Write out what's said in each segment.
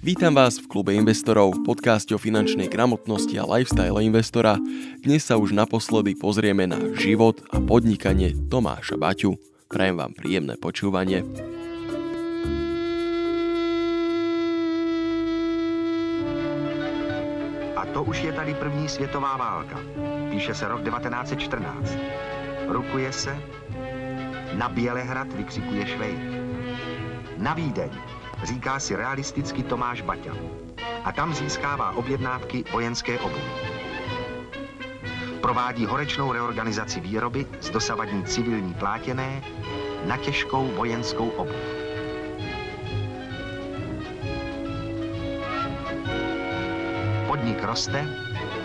Vítam vás v klube investorov, podcaste o finančnej gramotnosti a lifestyle investora. Dnes sa už naposledy pozrieme na život a podnikanie Tomáša Baťu. Prajem vám príjemné počúvanie. A to už je tady první světová válka. Píše se rok 1914. Rukuje se, na Bělehrad vykřikuje Švejk. Na Vídeň říká si realisticky Tomáš Baťa. A tam získává objednávky vojenské obuvi. Provádí horečnou reorganizaci výroby z dosavadní civilní plátěné na těžkou vojenskou obuv. Podnik roste,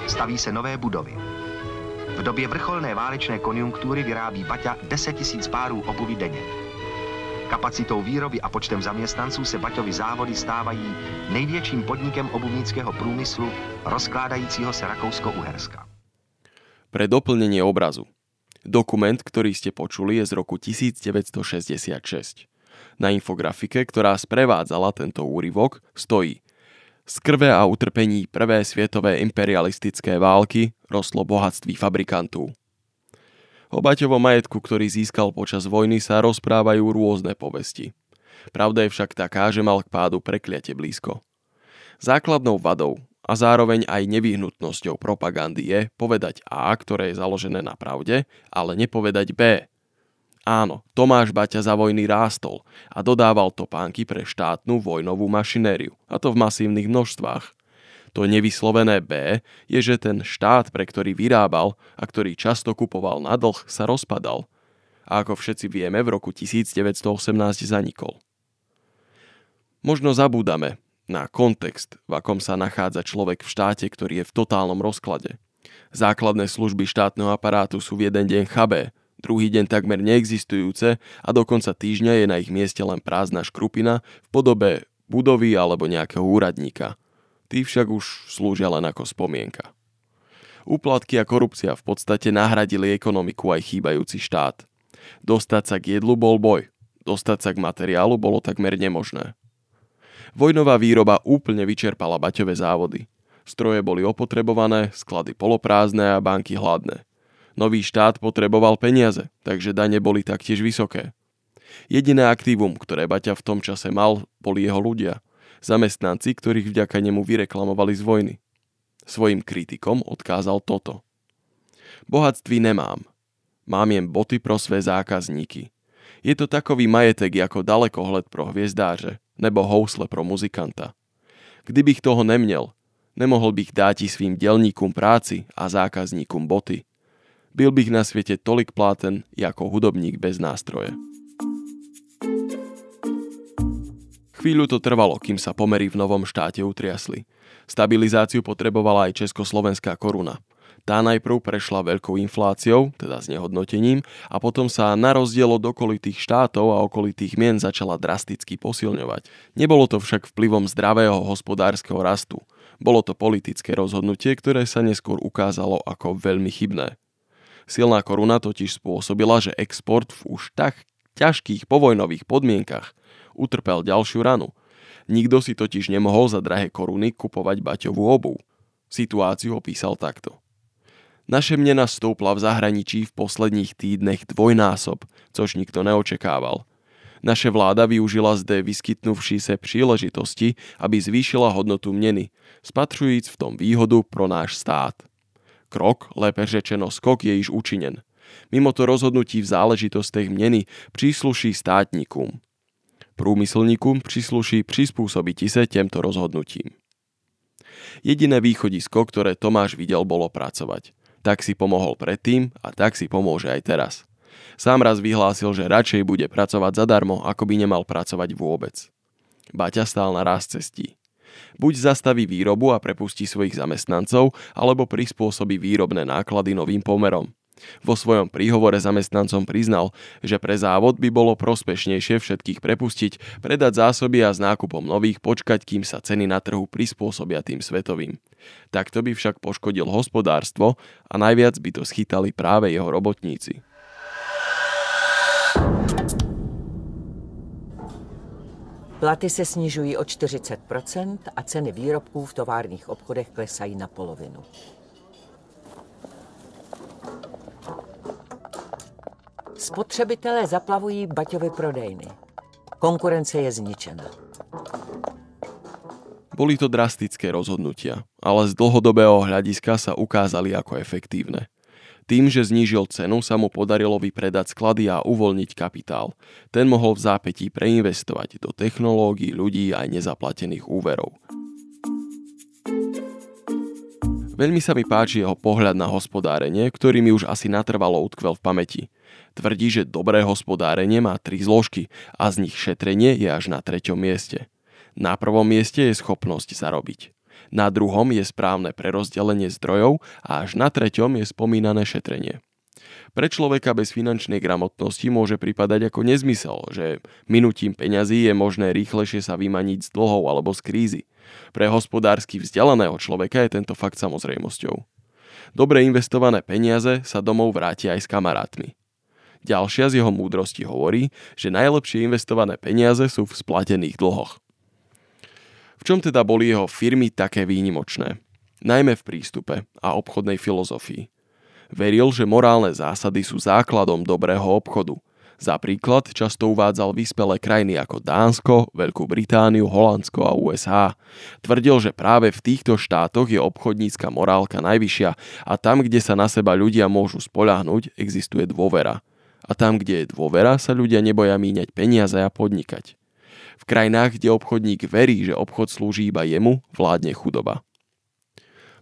staví se nové budovy. V době vrcholné válečné konjunktury vyrábí Baťa 10 000 párů obuvi denně. Kapacitou výroby a počtem zaměstnanců se Baťovi závody stávají největším podnikem obuvnického průmyslu rozkládajícího se Rakousko-Uherska. Pre doplnenie obrazu. Dokument, ktorý ste počuli, je z roku 1966. Na infografike, ktorá sprevádzala tento úryvok, stojí z krve a utrpení prvé svietové imperialistické války roslo bohatství fabrikantů. O Baťovom majetku, ktorý získal počas vojny, sa rozprávajú rôzne povesti. Pravda je však taká, že mal k pádu prekliate blízko. Základnou vadou a zároveň aj nevyhnutnosťou propagandy je povedať A, ktoré je založené na pravde, ale nepovedať B. Áno, Tomáš Baťa za vojny rástol a dodával topánky pre štátnu vojnovú mašinériu, a to v masívnych množstvách. To nevyslovené B je, že ten štát, pre ktorý vyrábal a ktorý často kupoval na dlh, sa rozpadal. A ako všetci vieme, v roku 1918 zanikol. Možno zabúdame, na kontext, v akom sa nachádza človek v štáte, ktorý je v totálnom rozklade. Základné služby štátneho aparátu sú v jeden deň chabé, druhý deň takmer neexistujúce a do konca týždňa je na ich mieste len prázdna škrupina v podobe budovy alebo nejakého úradníka. Tí však už slúžia len ako spomienka. Úplatky a korupcia v podstate nahradili ekonomiku aj chýbajúci štát. Dostať sa k jedlu bol boj, dostať sa k materiálu bolo takmer nemožné. Vojnová výroba úplne vyčerpala baťové závody. Stroje boli opotrebované, sklady poloprázdne a banky hladné. Nový štát potreboval peniaze, takže dane boli taktiež vysoké. Jediné aktívum, ktoré Baťa v tom čase mal, boli jeho ľudia. Zamestnanci, ktorých vďaka nemu vyreklamovali z vojny. Svojim kritikom odkázal toto. Bohatství nemám. Mám jen boty pro své zákazníky. Je to takový majetek ako dalekohled pro hviezdáře nebo housle pro muzikanta. Kdybych toho neměl, nemohol bych dáti svým delníkom práci a zákazníkom boty. Byl bych na svete tolik pláten ako hudobník bez nástroje. Chvíľu to trvalo, kým sa pomery v novom štáte utriasli. Stabilizáciu potrebovala aj československá koruna – tá najprv prešla veľkou infláciou, teda znehodnotením, a potom sa na rozdiel od okolitých štátov a okolitých mien začala drasticky posilňovať. Nebolo to však vplyvom zdravého hospodárskeho rastu. Bolo to politické rozhodnutie, ktoré sa neskôr ukázalo ako veľmi chybné. Silná koruna totiž spôsobila, že export v už tak ťažkých povojnových podmienkach utrpel ďalšiu ranu. Nikto si totiž nemohol za drahé koruny kupovať baťovú obu. Situáciu opísal takto. Naše mnena stoupla v zahraničí v posledních týdnech dvojnásob, což nikto neočekával. Naše vláda využila zde vyskytnuvší se příležitosti, aby zvýšila hodnotu měny, spatřujíc v tom výhodu pro náš stát. Krok, lépe řečeno skok, je již učinen. Mimo to rozhodnutí v záležitostech měny přísluší státníkům. Průmyslníkům přísluší prispôsobiť sa těmto rozhodnutím. Jediné východisko, ktoré Tomáš videl, bolo pracovať. Tak si pomohol predtým a tak si pomôže aj teraz. Sám raz vyhlásil, že radšej bude pracovať zadarmo, ako by nemal pracovať vôbec. Baťa stál na raz cestí. Buď zastaví výrobu a prepustí svojich zamestnancov, alebo prispôsobí výrobné náklady novým pomerom. Vo svojom príhovore zamestnancom priznal, že pre závod by bolo prospešnejšie všetkých prepustiť, predať zásoby a s nákupom nových počkať, kým sa ceny na trhu prispôsobia tým svetovým. Takto by však poškodil hospodárstvo a najviac by to schytali práve jeho robotníci. Platy se snižují o 40% a ceny výrobků v továrních obchodech klesají na polovinu. Spotřebitelé zaplavují Baťovy prodejny. Konkurence je zničená. Boli to drastické rozhodnutia, ale z dlhodobého hľadiska sa ukázali ako efektívne. Tým, že znížil cenu, sa mu podarilo vypredať sklady a uvoľniť kapitál. Ten mohol v zápätí preinvestovať do technológií, ľudí aj nezaplatených úverov. Veľmi sa mi páči jeho pohľad na hospodárenie, ktorý mi už asi natrvalo utkvel v pamäti. Tvrdí, že dobré hospodárenie má tri zložky a z nich šetrenie je až na treťom mieste. Na prvom mieste je schopnosť zarobiť. Na druhom je správne prerozdelenie zdrojov a až na treťom je spomínané šetrenie. Pre človeka bez finančnej gramotnosti môže pripadať ako nezmysel, že minutím peňazí je možné rýchlejšie sa vymaniť z dlhov alebo z krízy. Pre hospodársky vzdelaného človeka je tento fakt samozrejmosťou. Dobre investované peniaze sa domov vrátia aj s kamarátmi. Ďalšia z jeho múdrosti hovorí, že najlepšie investované peniaze sú v splatených dlhoch. V čom teda boli jeho firmy také výnimočné? Najmä v prístupe a obchodnej filozofii. Veril, že morálne zásady sú základom dobrého obchodu. Za príklad často uvádzal vyspelé krajiny ako Dánsko, Veľkú Britániu, Holandsko a USA. Tvrdil, že práve v týchto štátoch je obchodnícka morálka najvyššia a tam, kde sa na seba ľudia môžu spoľahnúť, existuje dôvera. A tam, kde je dôvera, sa ľudia neboja míňať peniaze a podnikať. V krajinách, kde obchodník verí, že obchod slúži iba jemu, vládne chudoba.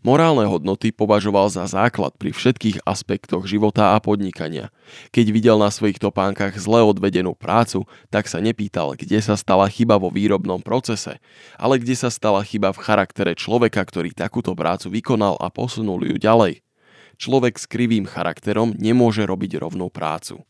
Morálne hodnoty považoval za základ pri všetkých aspektoch života a podnikania. Keď videl na svojich topánkach zle odvedenú prácu, tak sa nepýtal, kde sa stala chyba vo výrobnom procese, ale kde sa stala chyba v charaktere človeka, ktorý takúto prácu vykonal a posunul ju ďalej. Človek s krivým charakterom nemôže robiť rovnú prácu.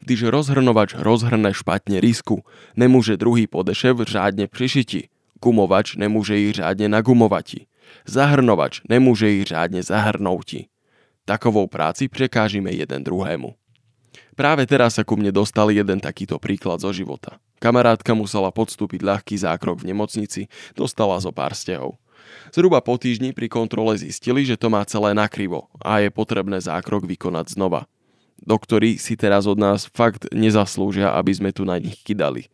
Když rozhrnovač rozhrne špatne risku, nemôže druhý podešev řádne prišiti. Gumovač nemôže ich řádne nagumovati. Zahrnovač nemôže ich řádne zahrnouti. Takovou práci prekážime jeden druhému. Práve teraz sa ku mne dostal jeden takýto príklad zo života. Kamarátka musela podstúpiť ľahký zákrok v nemocnici, dostala zo pár stehov. Zhruba po týždni pri kontrole zistili, že to má celé nakrivo a je potrebné zákrok vykonať znova. Doktori si teraz od nás fakt nezaslúžia, aby sme tu na nich kydali.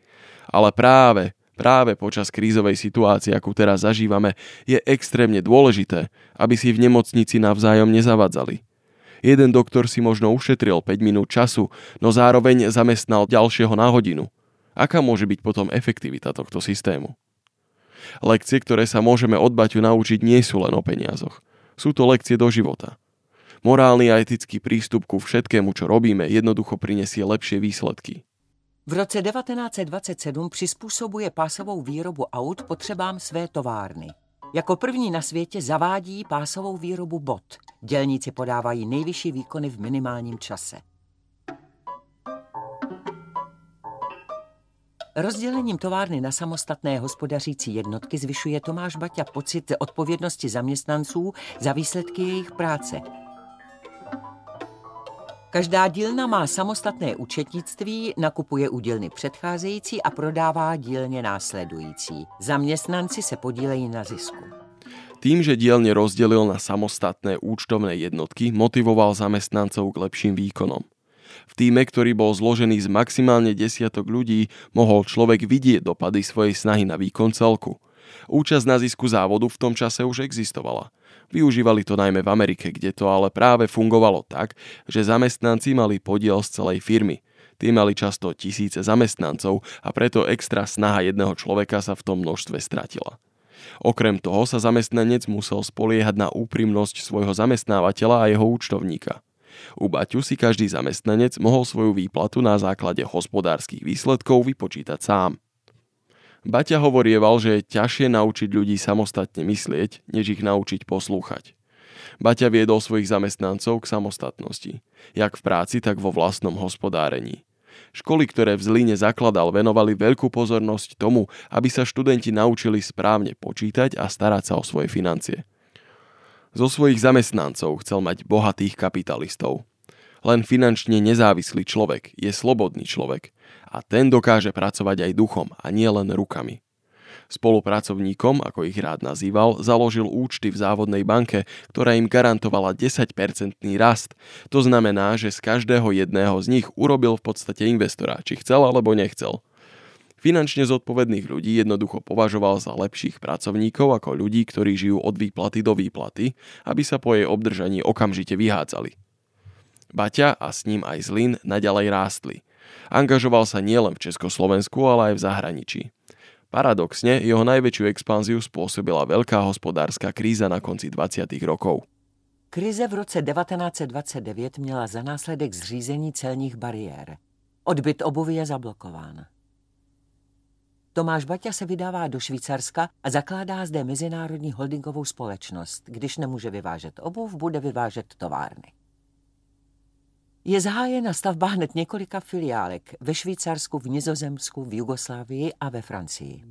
Ale práve práve počas krízovej situácie, akú teraz zažívame, je extrémne dôležité, aby si v nemocnici navzájom nezavadzali. Jeden doktor si možno ušetril 5 minút času, no zároveň zamestnal ďalšieho na hodinu. Aká môže byť potom efektivita tohto systému? Lekcie, ktoré sa môžeme od Baťu naučiť, nie sú len o peniazoch. Sú to lekcie do života. Morálny a etický prístup ku všetkému, čo robíme, jednoducho prinesie lepšie výsledky. V roce 1927 přizpůsobuje pásovou výrobu aut potřebám své továrny. Jako první na světě zavádí pásovou výrobu bot. Dělníci podávají nejvyšší výkony v minimálním čase. Rozdělením továrny na samostatné hospodařící jednotky zvyšuje Tomáš Baťa pocit odpovědnosti zaměstnanců za výsledky jejich práce – Každá dílna má samostatné účetnictví, nakupuje u dílny předcházející a prodává dílně následující. Zaměstnanci se podílejí na zisku. Tým, že dielne rozdelil na samostatné účtovné jednotky, motivoval zamestnancov k lepším výkonom. V týme, ktorý bol zložený z maximálne desiatok ľudí, mohol človek vidieť dopady svojej snahy na výkon celku. Účasť na zisku závodu v tom čase už existovala – Využívali to najmä v Amerike, kde to ale práve fungovalo tak, že zamestnanci mali podiel z celej firmy. Tí mali často tisíce zamestnancov a preto extra snaha jedného človeka sa v tom množstve stratila. Okrem toho sa zamestnanec musel spoliehať na úprimnosť svojho zamestnávateľa a jeho účtovníka. U Baťu si každý zamestnanec mohol svoju výplatu na základe hospodárskych výsledkov vypočítať sám. Baťa hovorieval, že je ťažšie naučiť ľudí samostatne myslieť, než ich naučiť poslúchať. Baťa viedol svojich zamestnancov k samostatnosti, jak v práci, tak vo vlastnom hospodárení. Školy, ktoré v Zlíne zakladal, venovali veľkú pozornosť tomu, aby sa študenti naučili správne počítať a starať sa o svoje financie. Zo svojich zamestnancov chcel mať bohatých kapitalistov. Len finančne nezávislý človek je slobodný človek a ten dokáže pracovať aj duchom a nie len rukami. Spolupracovníkom, ako ich rád nazýval, založil účty v závodnej banke, ktorá im garantovala 10-percentný rast. To znamená, že z každého jedného z nich urobil v podstate investora, či chcel alebo nechcel. Finančne zodpovedných ľudí jednoducho považoval za lepších pracovníkov ako ľudí, ktorí žijú od výplaty do výplaty, aby sa po jej obdržaní okamžite vyhádzali. Baťa a s ním aj Zlin naďalej rástli. Angažoval sa nielen v Československu, ale aj v zahraničí. Paradoxne, jeho najväčšiu expanziu spôsobila veľká hospodárska kríza na konci 20. rokov. Krize v roce 1929 měla za následek zřízení celních bariér. Odbyt obuvy je zablokován. Tomáš Baťa se vydává do Švýcarska a zakládá zde mezinárodní holdingovou společnost. Když nemůže vyvážet obuv, bude vyvážet továrny. Je zahájena stavba hned několika filiálek ve Švýcarsku, v Nizozemsku, v Jugoslávii a ve Francii.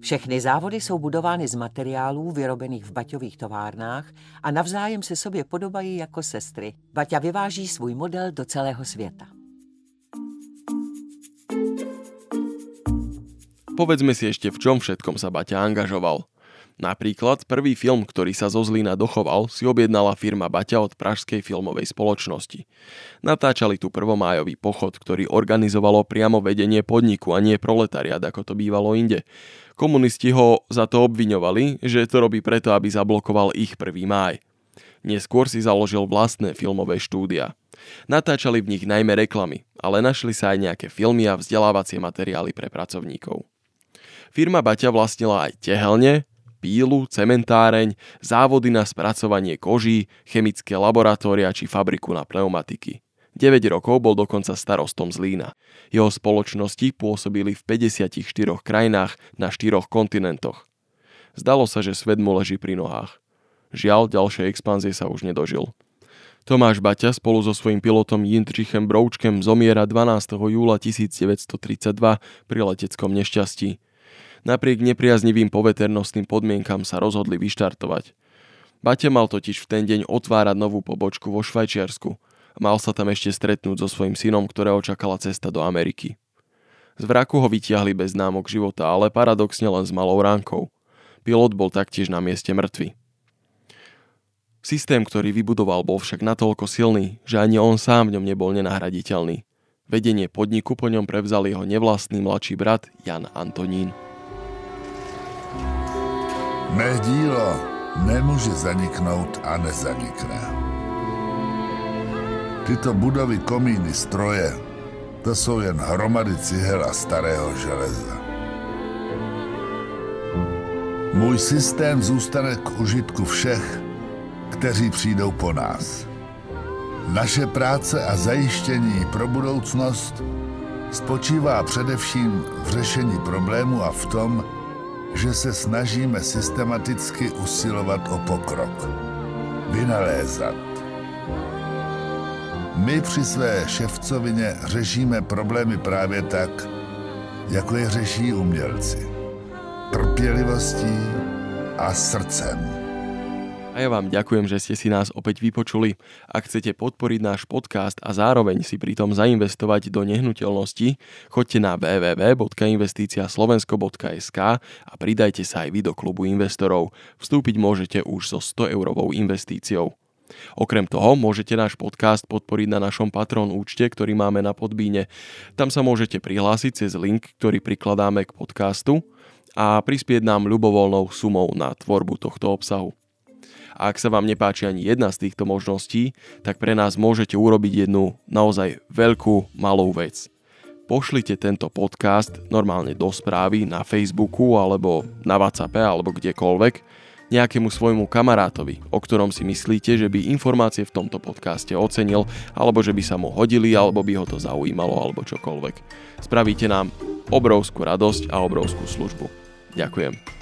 Všechny závody jsou budovány z materiálů vyrobených v Baťových továrnách a navzájem se sobě podobají jako sestry. Baťa vyváží svůj model do celého světa. Povedzme si ešte, v čom všetkom sa Baťa angažoval – Napríklad prvý film, ktorý sa zo Zlína dochoval, si objednala firma Baťa od Pražskej filmovej spoločnosti. Natáčali tu prvomájový pochod, ktorý organizovalo priamo vedenie podniku a nie proletariat, ako to bývalo inde. Komunisti ho za to obviňovali, že to robí preto, aby zablokoval ich prvý máj. Neskôr si založil vlastné filmové štúdia. Natáčali v nich najmä reklamy, ale našli sa aj nejaké filmy a vzdelávacie materiály pre pracovníkov. Firma Baťa vlastnila aj tehelne, pílu, cementáreň, závody na spracovanie koží, chemické laboratória či fabriku na pneumatiky. 9 rokov bol dokonca starostom z Lína. Jeho spoločnosti pôsobili v 54 krajinách na 4 kontinentoch. Zdalo sa, že svet mu leží pri nohách. Žiaľ, ďalšej expanzie sa už nedožil. Tomáš Baťa spolu so svojím pilotom Jindřichem Broučkem zomiera 12. júla 1932 pri leteckom nešťastí. Napriek nepriaznivým poveternostným podmienkam sa rozhodli vyštartovať. Bate mal totiž v ten deň otvárať novú pobočku vo Švajčiarsku. Mal sa tam ešte stretnúť so svojím synom, ktorého čakala cesta do Ameriky. Z vraku ho vytiahli bez známok života, ale paradoxne len s malou ránkou. Pilot bol taktiež na mieste mŕtvy. Systém, ktorý vybudoval, bol však natoľko silný, že ani on sám v ňom nebol nenahraditeľný. Vedenie podniku po ňom prevzal jeho nevlastný mladší brat Jan Antonín. Mé dílo nemůže zaniknout a nezanikne. Tyto budovy, komíny, stroje, to jsou jen hromady cihel a starého železa. Můj systém zůstane k užitku všech, kteří přijdou po nás. Naše práce a zajištění pro budoucnost spočívá především v řešení problému a v tom, že se snažíme systematicky usilovat o pokrok. Vynalézat. My při své ševcovině řešíme problémy právě tak, jako je řeší umělci. Trpělivostí a srdcem. A ja vám ďakujem, že ste si nás opäť vypočuli. Ak chcete podporiť náš podcast a zároveň si pritom zainvestovať do nehnuteľnosti, choďte na www.investiciaslovensko.sk a pridajte sa aj vy do klubu investorov. Vstúpiť môžete už so 100 eurovou investíciou. Okrem toho môžete náš podcast podporiť na našom Patron účte, ktorý máme na Podbíne. Tam sa môžete prihlásiť cez link, ktorý prikladáme k podcastu a prispieť nám ľubovoľnou sumou na tvorbu tohto obsahu. A ak sa vám nepáči ani jedna z týchto možností, tak pre nás môžete urobiť jednu naozaj veľkú malú vec. Pošlite tento podcast normálne do správy na Facebooku alebo na WhatsAppe alebo kdekoľvek nejakému svojmu kamarátovi, o ktorom si myslíte, že by informácie v tomto podcaste ocenil, alebo že by sa mu hodili, alebo by ho to zaujímalo, alebo čokoľvek. Spravíte nám obrovskú radosť a obrovskú službu. Ďakujem.